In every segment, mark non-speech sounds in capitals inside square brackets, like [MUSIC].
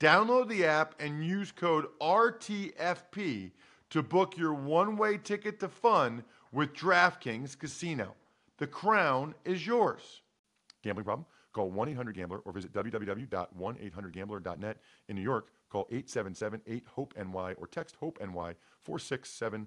Download the app and use code RTFP to book your one way ticket to fun with DraftKings Casino. The crown is yours. Gambling problem? Call 1 800 Gambler or visit www.1800Gambler.net. In New York, call 877 8 HOPE NY or text HOPE NY 467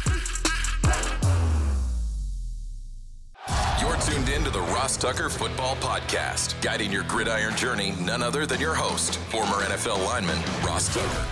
Tuned in to the Ross Tucker Football Podcast, guiding your gridiron journey, none other than your host, former NFL lineman, Ross Tucker.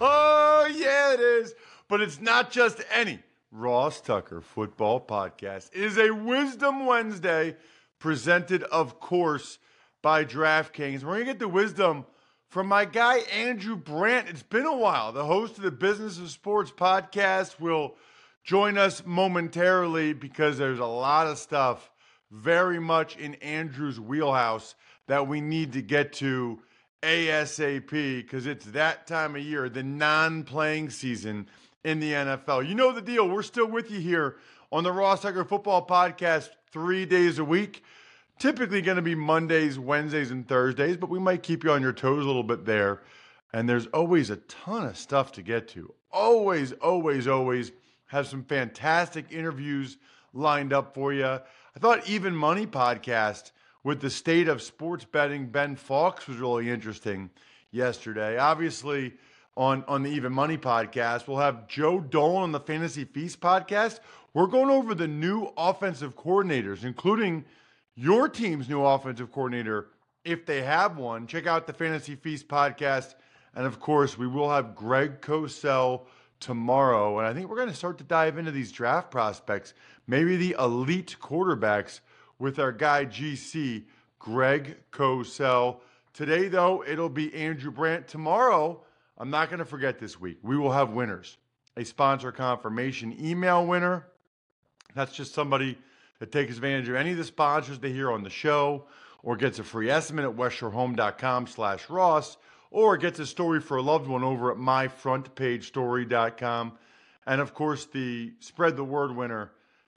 Oh, [LAUGHS] yeah, it is. But it's not just any Ross Tucker Football Podcast. It is a Wisdom Wednesday presented, of course, by DraftKings. We're going to get the wisdom from my guy, Andrew Brandt. It's been a while. The host of the Business of Sports podcast will join us momentarily because there's a lot of stuff very much in Andrew's wheelhouse that we need to get to ASAP because it's that time of year, the non playing season in the NFL. You know the deal. We're still with you here on the Ross Tucker Football Podcast three days a week. Typically going to be Mondays, Wednesdays, and Thursdays, but we might keep you on your toes a little bit there. And there's always a ton of stuff to get to. Always, always, always have some fantastic interviews lined up for you. I thought Even Money podcast with the state of sports betting, Ben Fawkes was really interesting yesterday. Obviously, on, on the Even Money podcast, we'll have Joe Dolan on the Fantasy Feast podcast. We're going over the new offensive coordinators, including your team's new offensive coordinator, if they have one. Check out the Fantasy Feast podcast. And of course, we will have Greg Cosell tomorrow. And I think we're going to start to dive into these draft prospects, maybe the elite quarterbacks with our guy GC, Greg Cosell. Today, though, it'll be Andrew Brandt. Tomorrow, I'm not going to forget this week. We will have winners. A sponsor confirmation email winner. That's just somebody that takes advantage of any of the sponsors they hear on the show or gets a free estimate at westshorehome.com slash Ross or gets a story for a loved one over at myfrontpagestory.com. And of course, the spread the word winner,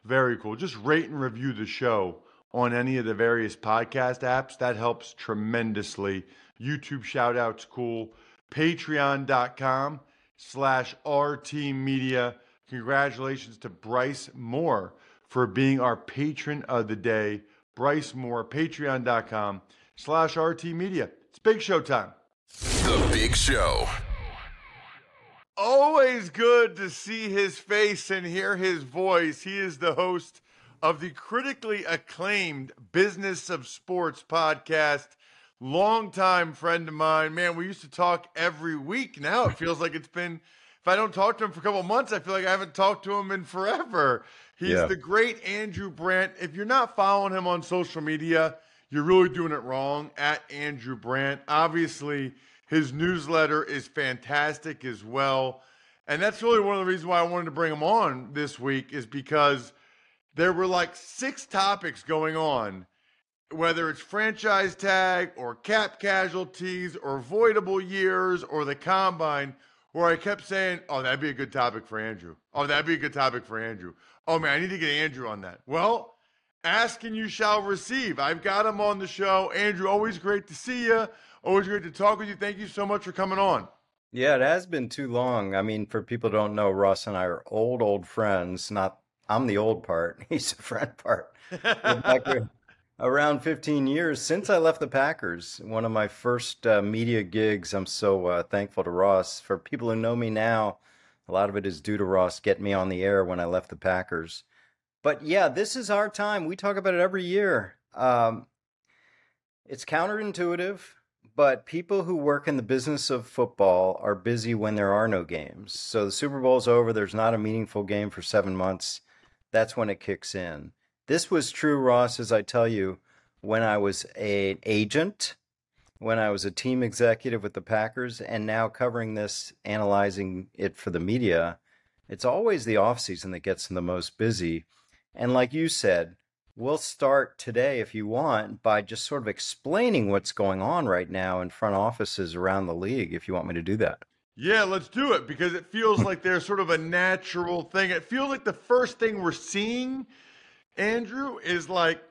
very cool. Just rate and review the show on any of the various podcast apps. That helps tremendously. YouTube shout outs, cool. Patreon.com slash RT Media. Congratulations to Bryce Moore for being our patron of the day. Bryce Moore, patreon.com slash RT Media. It's big show time. The Big Show. Always good to see his face and hear his voice. He is the host of the critically acclaimed Business of Sports podcast. Longtime friend of mine. Man, we used to talk every week. Now it feels like it's been, if I don't talk to him for a couple months, I feel like I haven't talked to him in forever. He's Yeah. the great Andrew Brandt. If you're not following him on social media, you're really doing it wrong at Andrew Brandt. Obviously, his newsletter is fantastic as well. And that's really one of the reasons why I wanted to bring him on this week is because there were like six topics going on, whether it's franchise tag or cap casualties or voidable years or the combine, where I kept saying, Oh, that'd be a good topic for Andrew. Oh, that'd be a good topic for Andrew. Oh man, I need to get Andrew on that. Well, ask and you shall receive. I've got him on the show. Andrew, always great to see you. Always great to talk with you. Thank you so much for coming on. Yeah, it has been too long. I mean, for people who don't know, Ross and I are old, old friends. Not I'm the old part. [LAUGHS] He's the friend part. We're back [LAUGHS] there around 15 years since I left the Packers. One of my first uh, media gigs. I'm so uh, thankful to Ross. For people who know me now, A lot of it is due to Ross getting me on the air when I left the Packers. But yeah, this is our time. We talk about it every year. Um, it's counterintuitive, but people who work in the business of football are busy when there are no games. So the Super Bowl's over, there's not a meaningful game for seven months. That's when it kicks in. This was true, Ross, as I tell you, when I was an agent, when I was a team executive with the Packers, and now covering this, analyzing it for the media. It's always the offseason that gets them the most busy. And like you said, we'll start today, if you want, by just sort of explaining what's going on right now in front offices around the league, if you want me to do that. Yeah, let's do it because it feels like there's sort of a natural thing. It feels like the first thing we're seeing, Andrew, is like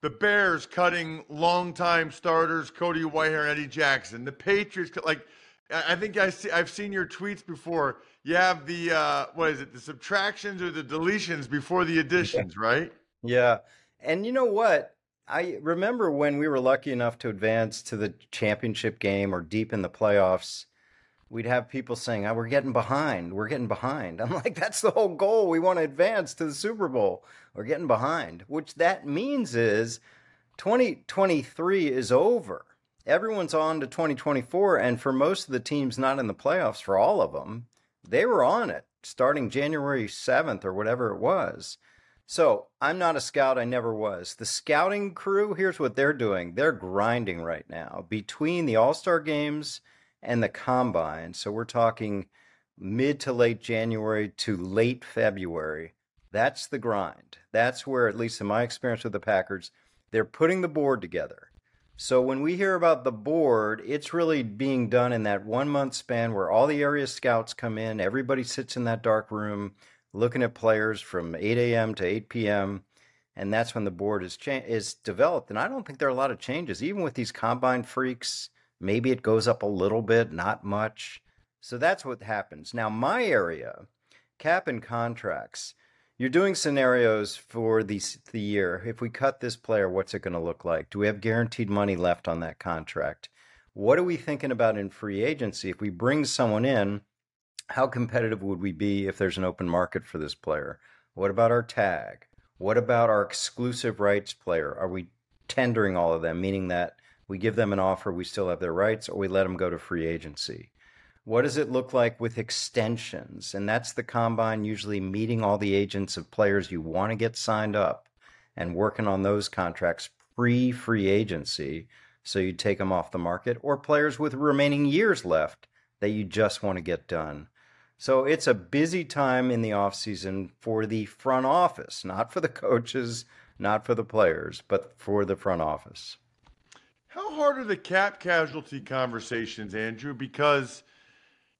the Bears cutting longtime starters Cody Whitehair and Eddie Jackson. The Patriots, like I think I see, I've seen your tweets before. You have the uh, what is it? The subtractions or the deletions before the additions, right? Yeah, and you know what? I remember when we were lucky enough to advance to the championship game or deep in the playoffs, we'd have people saying, oh, we're getting behind. We're getting behind. I'm [LAUGHS] like, that's the whole goal. We want to advance to the Super Bowl. We're getting behind. Which that means is 2023 is over. Everyone's on to 2024. And for most of the teams not in the playoffs, for all of them, they were on it starting January 7th or whatever it was. So I'm not a scout. I never was. The scouting crew, here's what they're doing. They're grinding right now between the All Star games and the combine. So we're talking mid to late January to late February. That's the grind. That's where, at least in my experience with the Packers, they're putting the board together. So when we hear about the board, it's really being done in that one month span where all the area scouts come in, everybody sits in that dark room looking at players from 8 a.m. to 8 p.m. And that's when the board is cha- is developed. And I don't think there are a lot of changes, even with these combine freaks. Maybe it goes up a little bit, not much. So that's what happens. Now, my area, cap and contracts. You're doing scenarios for the the year. If we cut this player, what's it going to look like? Do we have guaranteed money left on that contract? What are we thinking about in free agency? If we bring someone in how competitive would we be if there's an open market for this player? What about our tag? What about our exclusive rights player? Are we tendering all of them, meaning that we give them an offer, we still have their rights, or we let them go to free agency? What does it look like with extensions? And that's the combine, usually meeting all the agents of players you want to get signed up and working on those contracts pre free agency. So you take them off the market, or players with remaining years left that you just want to get done. So it's a busy time in the offseason for the front office, not for the coaches, not for the players, but for the front office. How hard are the cap casualty conversations, Andrew? Because,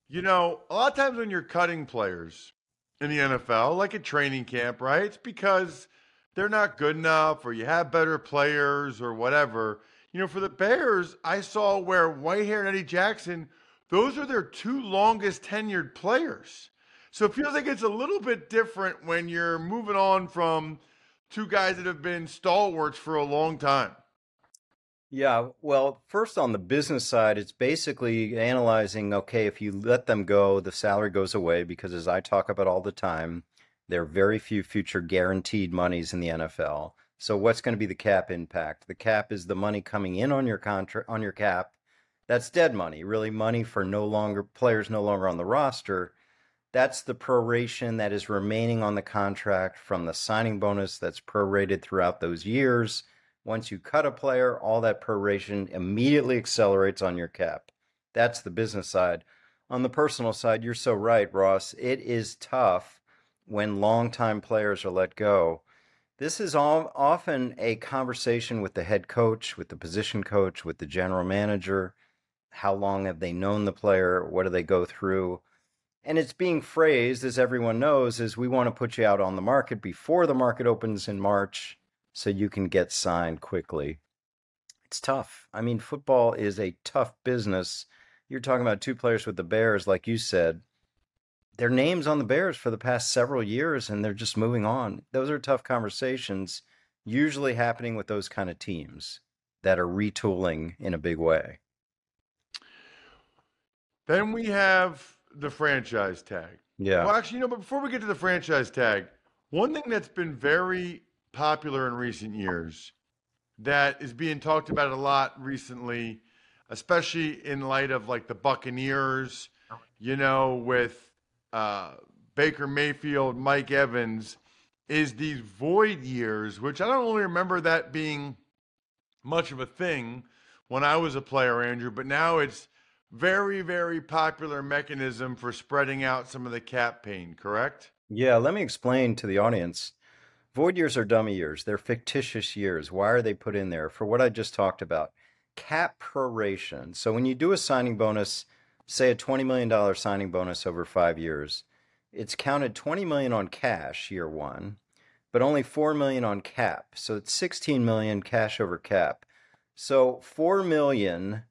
you know, a lot of times when you're cutting players in the NFL, like at training camp, right? It's because they're not good enough or you have better players or whatever. You know, for the Bears, I saw where Whitehair and Eddie Jackson – those are their two longest tenured players. So it feels like it's a little bit different when you're moving on from two guys that have been stalwarts for a long time. Yeah, well, first on the business side, it's basically analyzing okay, if you let them go, the salary goes away because, as I talk about all the time, there are very few future guaranteed monies in the NFL. So, what's going to be the cap impact? The cap is the money coming in on your contract on your cap that's dead money, really money for no longer players no longer on the roster. That's the proration that is remaining on the contract from the signing bonus that's prorated throughout those years. Once you cut a player, all that proration immediately accelerates on your cap. That's the business side. On the personal side, you're so right, Ross. It is tough when longtime players are let go. This is all, often a conversation with the head coach, with the position coach, with the general manager how long have they known the player? What do they go through? And it's being phrased, as everyone knows, as we want to put you out on the market before the market opens in March so you can get signed quickly. It's tough. I mean, football is a tough business. You're talking about two players with the Bears, like you said. Their names on the Bears for the past several years, and they're just moving on. Those are tough conversations, usually happening with those kind of teams that are retooling in a big way. Then we have the franchise tag. Yeah. Well, actually, you know, but before we get to the franchise tag, one thing that's been very popular in recent years that is being talked about a lot recently, especially in light of like the Buccaneers, you know, with uh, Baker Mayfield, Mike Evans, is these void years, which I don't really remember that being much of a thing when I was a player, Andrew, but now it's very, very popular mechanism for spreading out some of the cap pain, correct? Yeah, let me explain to the audience. Void years are dummy years. They're fictitious years. Why are they put in there? For what I just talked about. Cap proration. So when you do a signing bonus, say a $20 million signing bonus over five years, it's counted 20 million on cash year one, but only 4 million on cap. So it's 16 million cash over cap. So 4 million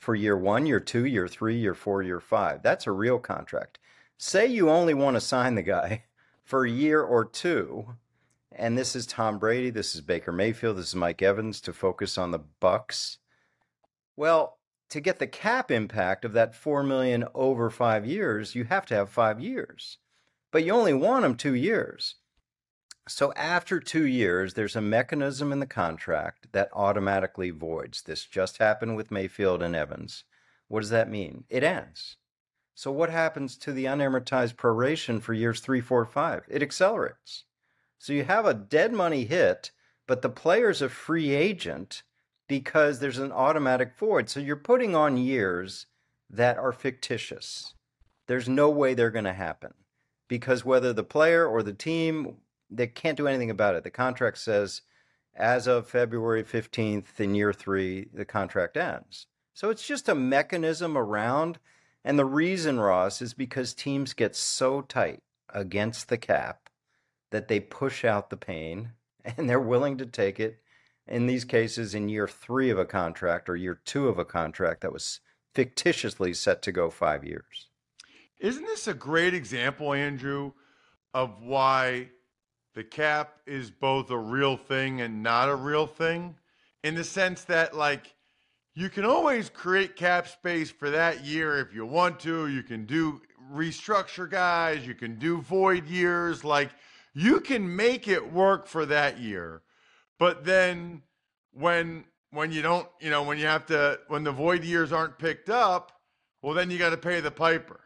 for year one, year two, year three, year four, year five. That's a real contract. Say you only want to sign the guy [LAUGHS] for a year or two, and this is Tom Brady, this is Baker Mayfield, this is Mike Evans to focus on the Bucs. Well, to get the cap impact of that 4 million over 5 years, you have to have 5 years. But you only want them 2 years. So after 2 years, there's a mechanism in the contract that automatically voids. This just happened with Mayfield and Evans. What does that mean? It ends. So what happens to the unamortized proration for years three, four, five? It accelerates. So you have a dead money hit, but the player's a free agent because there's an automatic void. So you're putting on years that are fictitious. There's no way they're going to happen because whether the player or the team, they can't do anything about it. The contract says as of February 15th in year three, the contract ends. So it's just a mechanism around. And the reason, Ross, is because teams get so tight against the cap that they push out the pain [LAUGHS] and they're willing to take it in these cases in year three of a contract or year two of a contract that was fictitiously set to go five years. Isn't this a great example, Andrew, of why the cap is both a real thing and not a real thing? In the sense that, like, you can always create cap space for that year if you want to. You can do restructure guys, you can do void years. Like, you can make it work for that year. But then when when you don't, you know, when you have to when the void years aren't picked up, well then you got to pay the piper.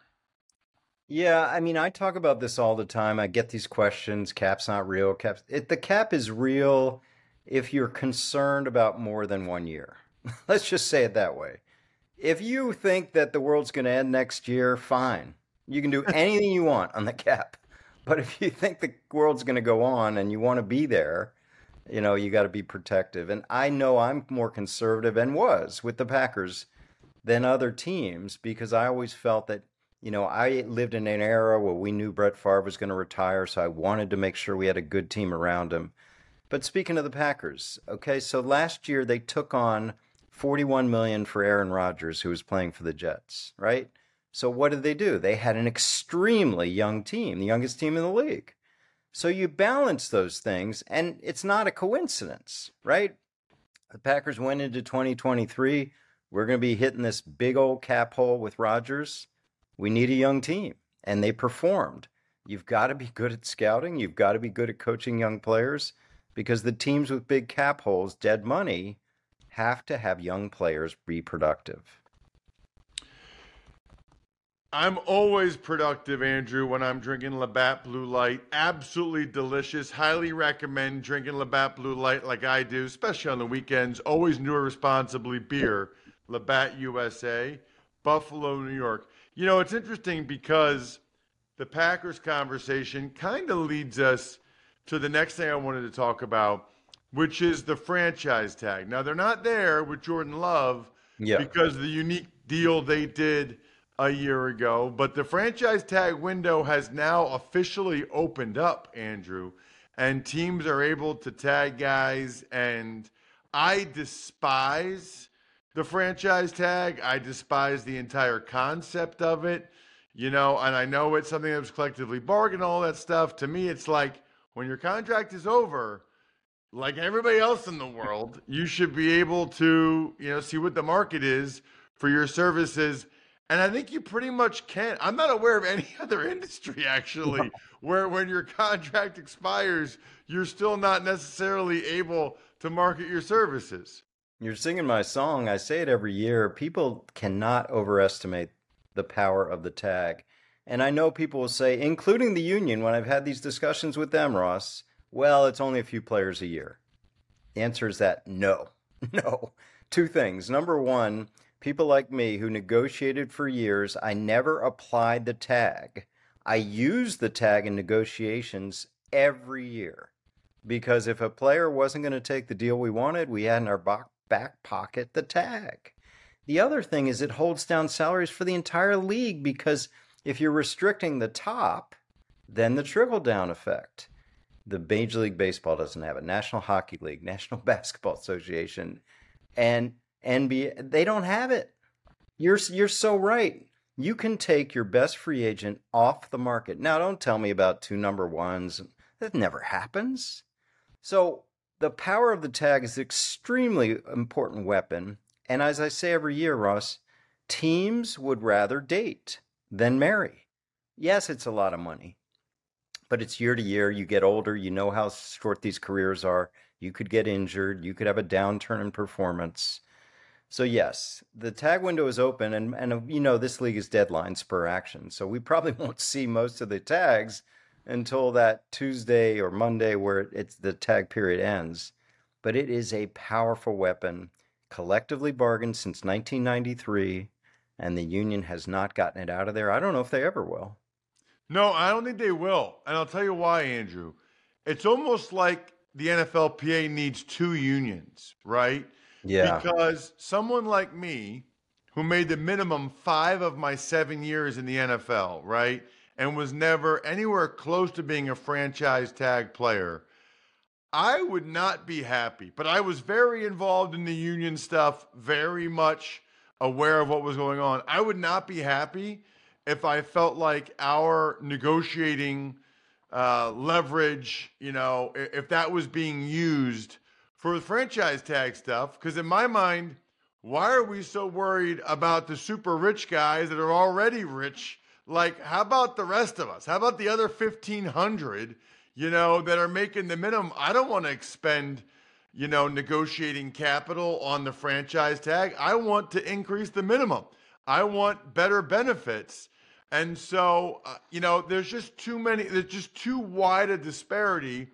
Yeah, I mean, I talk about this all the time. I get these questions. Cap's not real. Cap, it, the cap is real if you're concerned about more than one year. [LAUGHS] Let's just say it that way. If you think that the world's going to end next year, fine. You can do [LAUGHS] anything you want on the cap. But if you think the world's going to go on and you want to be there, you know, you got to be protective. And I know I'm more conservative and was with the Packers than other teams because I always felt that, you know, I lived in an era where we knew Brett Favre was going to retire, so I wanted to make sure we had a good team around him. But speaking of the Packers, okay, so last year they took on 41 million for Aaron Rodgers who was playing for the Jets, right? So what did they do? They had an extremely young team, the youngest team in the league. So you balance those things, and it's not a coincidence, right? The Packers went into 2023. We're going to be hitting this big old cap hole with Rodgers. We need a young team, and they performed. You've got to be good at scouting. You've got to be good at coaching young players because the teams with big cap holes, dead money, have to have young players be productive. I'm always productive, Andrew, when I'm drinking Labatt Blue Light. Absolutely delicious. Highly recommend drinking Labatt Blue Light like I do, especially on the weekends. Always new responsibly beer. Labatt USA, Buffalo, New York. You know, it's interesting because the Packers conversation kind of leads us to the next thing I wanted to talk about, which is the franchise tag. Now, they're not there with Jordan Love Yeah. because of the unique deal they did a year ago, but the franchise tag window has now officially opened up, Andrew, and teams are able to tag guys. And I despise the franchise tag, I despise the entire concept of it, you know, and I know it's something that was collectively bargained, all that stuff. To me, it's like when your contract is over, like everybody else in the world, you should be able to, you know, see what the market is for your services And I think you pretty much can. I'm not aware of any [LAUGHS] other industry actually no. where when your contract expires, you're still not necessarily able to market your services. You're singing my song. I say it every year. People cannot overestimate the power of the tag. And I know people will say, including the union, when I've had these discussions with them, Ross, well, it's only a few players a year. The answer is that no, [LAUGHS] no. Two things. Number one, people like me who negotiated for years, I never applied the tag. I used the tag in negotiations every year because if a player wasn't going to take the deal we wanted, we had in our back pocket the tag. The other thing is it holds down salaries for the entire league because if you're restricting the top, then the trickle down effect. The Major League Baseball doesn't have it. National Hockey League, National [LAUGHS] Basketball Association, and NBA, they don't have it. You're you're so right. You can take your best free agent off the market. Now, don't tell me about two number ones. That never happens. So the power of the tag is an extremely important weapon. And as I say every year, Ross, teams would rather date than marry. Yes, it's a lot of money, but it's year to year. You get older, you know how short these careers are. You could get injured, you could have a downturn in performance. So yes, the tag window is open, and and uh, you know this league is deadline spur action, so we probably [LAUGHS] won't see most of the tags until that Tuesday or Monday where it's the tag period ends. But it is a powerful weapon, collectively bargained since 1993 and the union has not gotten it out of there. I don't know if they ever will. No, I don't think they will. And I'll tell you why, Andrew. It's almost like the NFLPA needs two unions, right? Yeah. Because someone like me, who made the minimum five of my seven years in the NFL, right? And was never anywhere close to being a franchise tag player, I would not be happy. But I was very involved in the union stuff, very much aware of what was going on. I would not be happy if I felt like our negotiating uh, leverage, you know, if that was being used for the franchise tag stuff. Because in my mind, why are we so worried about the super rich guys that are already rich? Like, how about the rest of us? How about the other 1,500, you know, that are making the minimum? I don't want to expend you know, negotiating capital on the franchise tag. I want to increase the minimum. I want better benefits. And so, uh, you know, there's just too many, there's just too wide a disparity.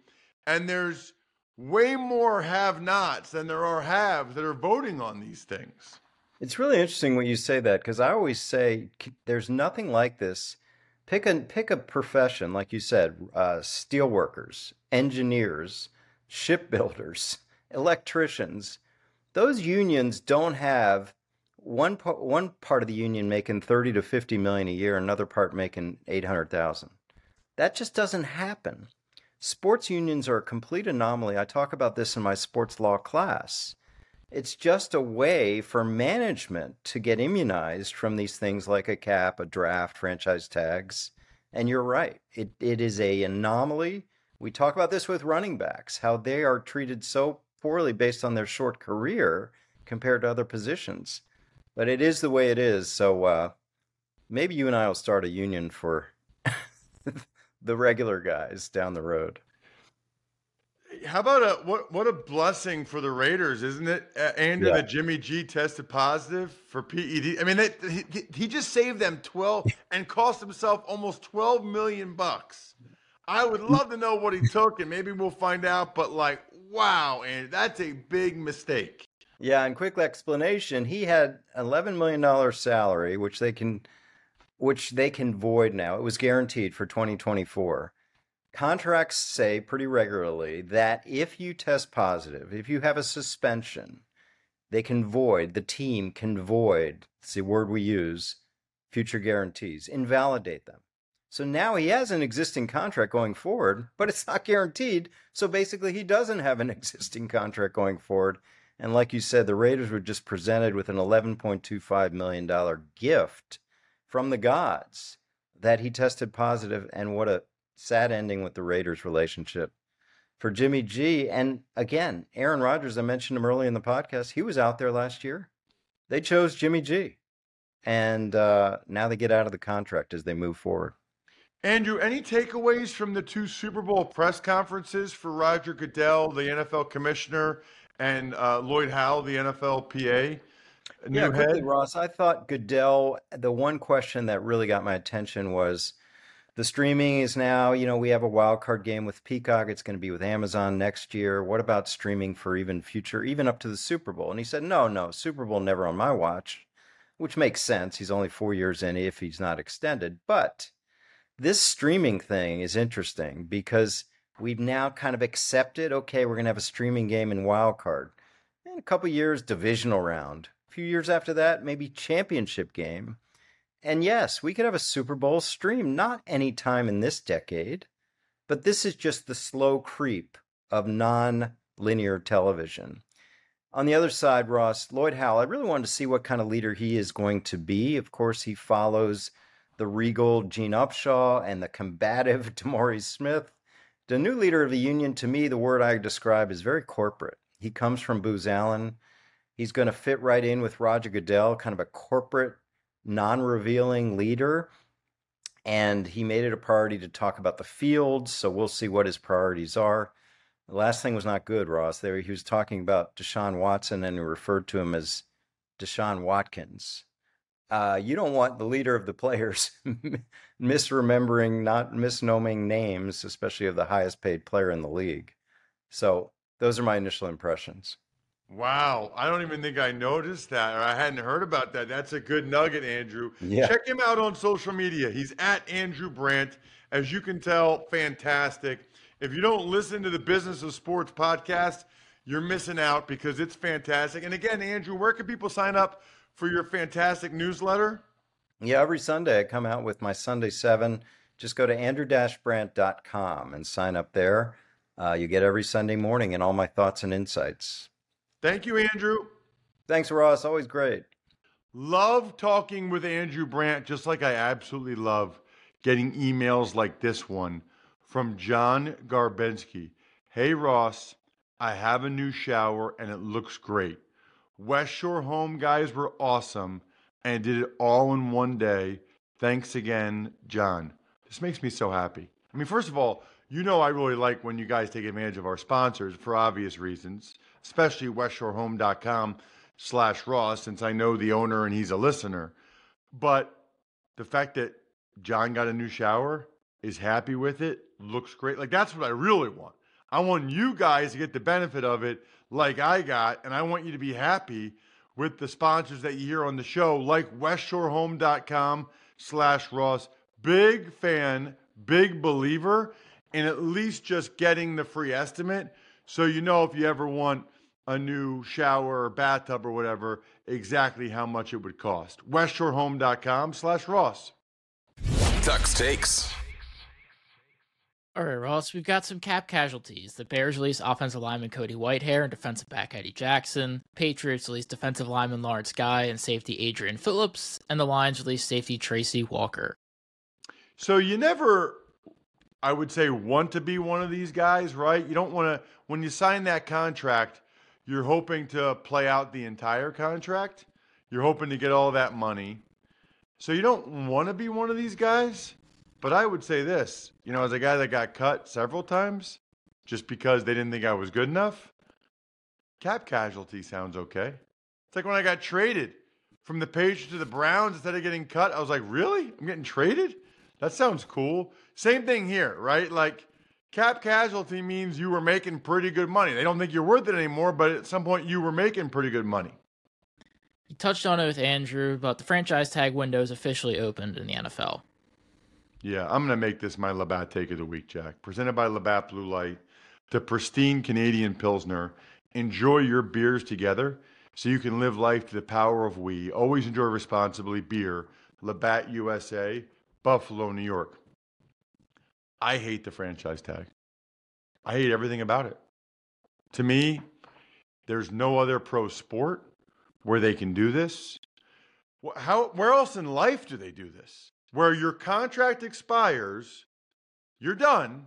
And there's way more have nots than there are haves that are voting on these things. It's really interesting when you say that because I always say there's nothing like this. Pick a pick a profession, like you said, uh, steelworkers, engineers, shipbuilders [LAUGHS] electricians, those unions don't have one part, one part of the union making 30 to 50 million a year, another part making 800,000. That just doesn't happen. Sports unions are a complete anomaly. I talk about this in my sports law class. It's just a way for management to get immunized from these things like a cap, a draft, franchise tags. And you're right. It it is a anomaly. We talk about this with running backs, how they are treated so poorly based on their short career compared to other positions. But it is the way it is. So uh, maybe you and I will start a union for [LAUGHS] the regular guys down the road. How about a what? What a blessing for the Raiders, isn't it, Andrew? Yeah. That Jimmy G tested positive for PED. I mean, they, he he just saved them twelve [LAUGHS] and cost himself almost twelve million bucks. I would love to know what he took, and maybe we'll find out. But like, wow, and that's a big mistake. Yeah, and quick explanation, he had eleven million dollar salary, which they can which they can void now. It was guaranteed for 2024. Contracts say pretty regularly that if you test positive, if you have a suspension, they can void, the team can void, it's the word we use, future guarantees, invalidate them. So now he has an existing contract going forward, but it's not guaranteed. So basically, he doesn't have an [LAUGHS] existing contract going forward. And like you said, the Raiders were just presented with an $11.25 million gift from the gods that he tested positive, and what a sad ending with the Raiders relationship for Jimmy G. And again, Aaron Rodgers, I mentioned him early in the podcast, he was out there last year. They chose Jimmy G. and uh, now they get out of the contract as they move forward. Andrew, any takeaways from the two Super Bowl press conferences for Roger Goodell, the NFL commissioner, and uh, Lloyd Howell, the NFL Yeah, quickly, Ross. I thought Goodell. The one question that really got my attention was the streaming is now. You know, we have a wild card game with Peacock. It's going to be with Amazon next year. What about streaming for even future, even up to the Super Bowl? And he said, no, no, Super Bowl never on my watch, which makes sense. He's only four years in if he's not extended, but this streaming thing is interesting because we've now kind of accepted okay we're going to have a streaming game in wild card in a couple years divisional round few years after that maybe championship game and yes we could have a super bowl stream not any time in this decade but this is just the slow creep of non-linear television on the other side ross lloyd howell i really wanted to see what kind of leader he is going to be of course he follows the regal Gene Upshaw and the combative [LAUGHS] DeMaurice Smith. The new leader of the union, to me, the word I describe is very corporate. He comes from Booz Allen. He's going to fit right in with Roger Goodell, kind of a corporate, non revealing leader. And he made it a priority to talk about the fields. So we'll see what his priorities are. The last thing was not good, Ross. There he was talking about Deshaun Watson and he referred to him as Deshaun Watkins uh, you don't want the leader of the players [LAUGHS] misremembering, not misnoming names, especially of the highest paid player in the league. So those are my initial impressions. Wow, I don't even think I noticed that or I hadn't heard about that. That's a good nugget, Andrew. Yeah. Check him out on social media. He's at Andrew Brandt. As you can tell, fantastic. If you don't listen to the Business of Sports podcast, you're missing out because it's fantastic. And again, Andrew, where can people sign up for your fantastic newsletter? Yeah, every Sunday I come out with my Sunday 7. Just go to andrew-brandt.com and sign up there. Uh, you get every Sunday morning and all my thoughts and insights. Thank you, Andrew. Thanks, Ross. Always great. Love talking with Andrew Brandt, just like I absolutely love getting emails like this one from John Garbensky. Hey, Ross, I have a new shower and it looks great. West Shore Home guys were awesome and did it all in one day. Thanks again, John. This makes me so happy. I mean, first of all, you know I really like when you guys take advantage of our sponsors for obvious reasons, especially westshorehome.com slash Ross, since I know the owner and he's a listener. But the fact that John got a new shower, is happy with it, looks great. Like that's what I really want. I want you guys to get the benefit of it like I got, and I want you to be happy with the sponsors that you hear on the show, like westshorehome.com slash Ross. Big fan, big believer in at least just getting the free estimate. So you know if you ever want a new shower or bathtub or whatever, exactly how much it would cost. westshorehome.com slash Ross. Tux takes. All right, Ross, we've got some cap casualties. The Bears release offensive lineman Cody Whitehair and defensive back Eddie Jackson. Patriots release defensive lineman Lawrence Guy and safety Adrian Phillips. And the Lions release safety Tracy Walker. So you never, I would say, want to be one of these guys, right? You don't want to, when you sign that contract, you're hoping to play out the entire contract. You're hoping to get all that money. So you don't want to be one of these guys. But I would say this, you know, as a guy that got cut several times just because they didn't think I was good enough, cap casualty sounds okay. It's like when I got traded from the Patriots to the Browns instead of getting cut, I was like, really? I'm getting traded? That sounds cool. Same thing here, right? Like cap casualty means you were making pretty good money. They don't think you're worth it anymore, but at some point you were making pretty good money. You touched on it with Andrew, but the franchise tag window is officially opened in the NFL. Yeah, I'm going to make this my Labatt take of the week, Jack. Presented by Labatt Blue Light, the pristine Canadian Pilsner. Enjoy your beers together so you can live life to the power of we. Always enjoy responsibly. Beer, Labatt USA, Buffalo, New York. I hate the franchise tag. I hate everything about it. To me, there's no other pro sport where they can do this. How, where else in life do they do this? where your contract expires, you're done,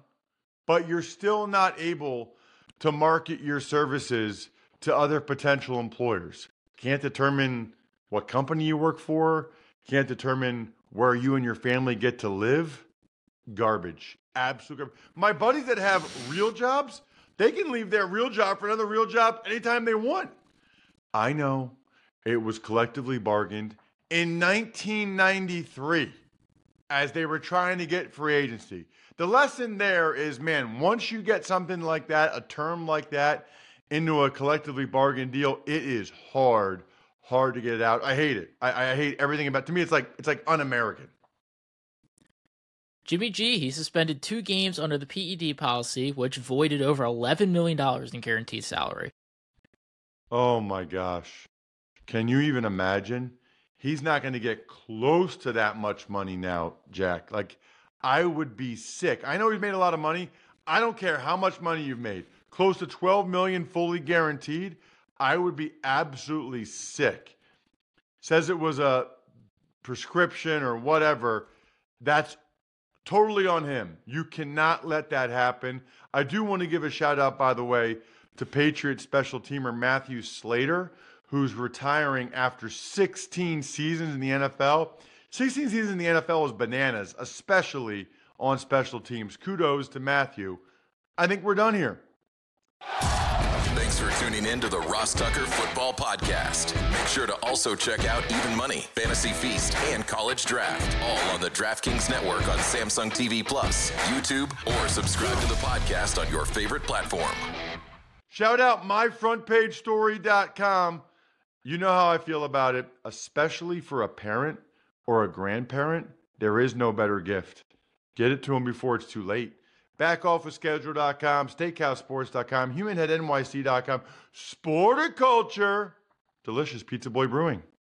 but you're still not able to market your services to other potential employers. Can't determine what company you work for, can't determine where you and your family get to live, garbage. Absolute garbage. My buddies that have real jobs, they can leave their real job for another real job anytime they want. I know it was collectively bargained in 1993 as they were trying to get free agency. The lesson there is man, once you get something like that, a term like that, into a collectively bargained deal, it is hard, hard to get it out. I hate it. I, I hate everything about. To me, it's like it's like un-American. Jimmy G, he suspended two games under the PED policy, which voided over $11 million in guaranteed salary. Oh my gosh. Can you even imagine? He's not going to get close to that much money now, Jack. Like, I would be sick. I know he's made a lot of money. I don't care how much money you've made. Close to 12 million fully guaranteed. I would be absolutely sick. Says it was a prescription or whatever. That's totally on him. You cannot let that happen. I do want to give a shout out, by the way, to Patriot special teamer Matthew Slater, who's retiring after 16 seasons in the NFL. 16 seasons in the NFL is bananas, especially on special teams. Kudos to Matthew. I think we're done here. For tuning in to the Ross Tucker Football Podcast. Make sure to also check out Even Money, Fantasy Feast, and College Draft, all on the DraftKings Network on Samsung TV Plus, YouTube, or subscribe to the podcast on your favorite platform. Shout out myfrontpagestory.com. You know how I feel about it, especially for a parent or a grandparent. There is no better gift. Get it to them before it's too late. Backofficeschedule.com, steakhousesports.com, humanheadnyc.com, sporticulture, delicious Pizza Boy Brewing.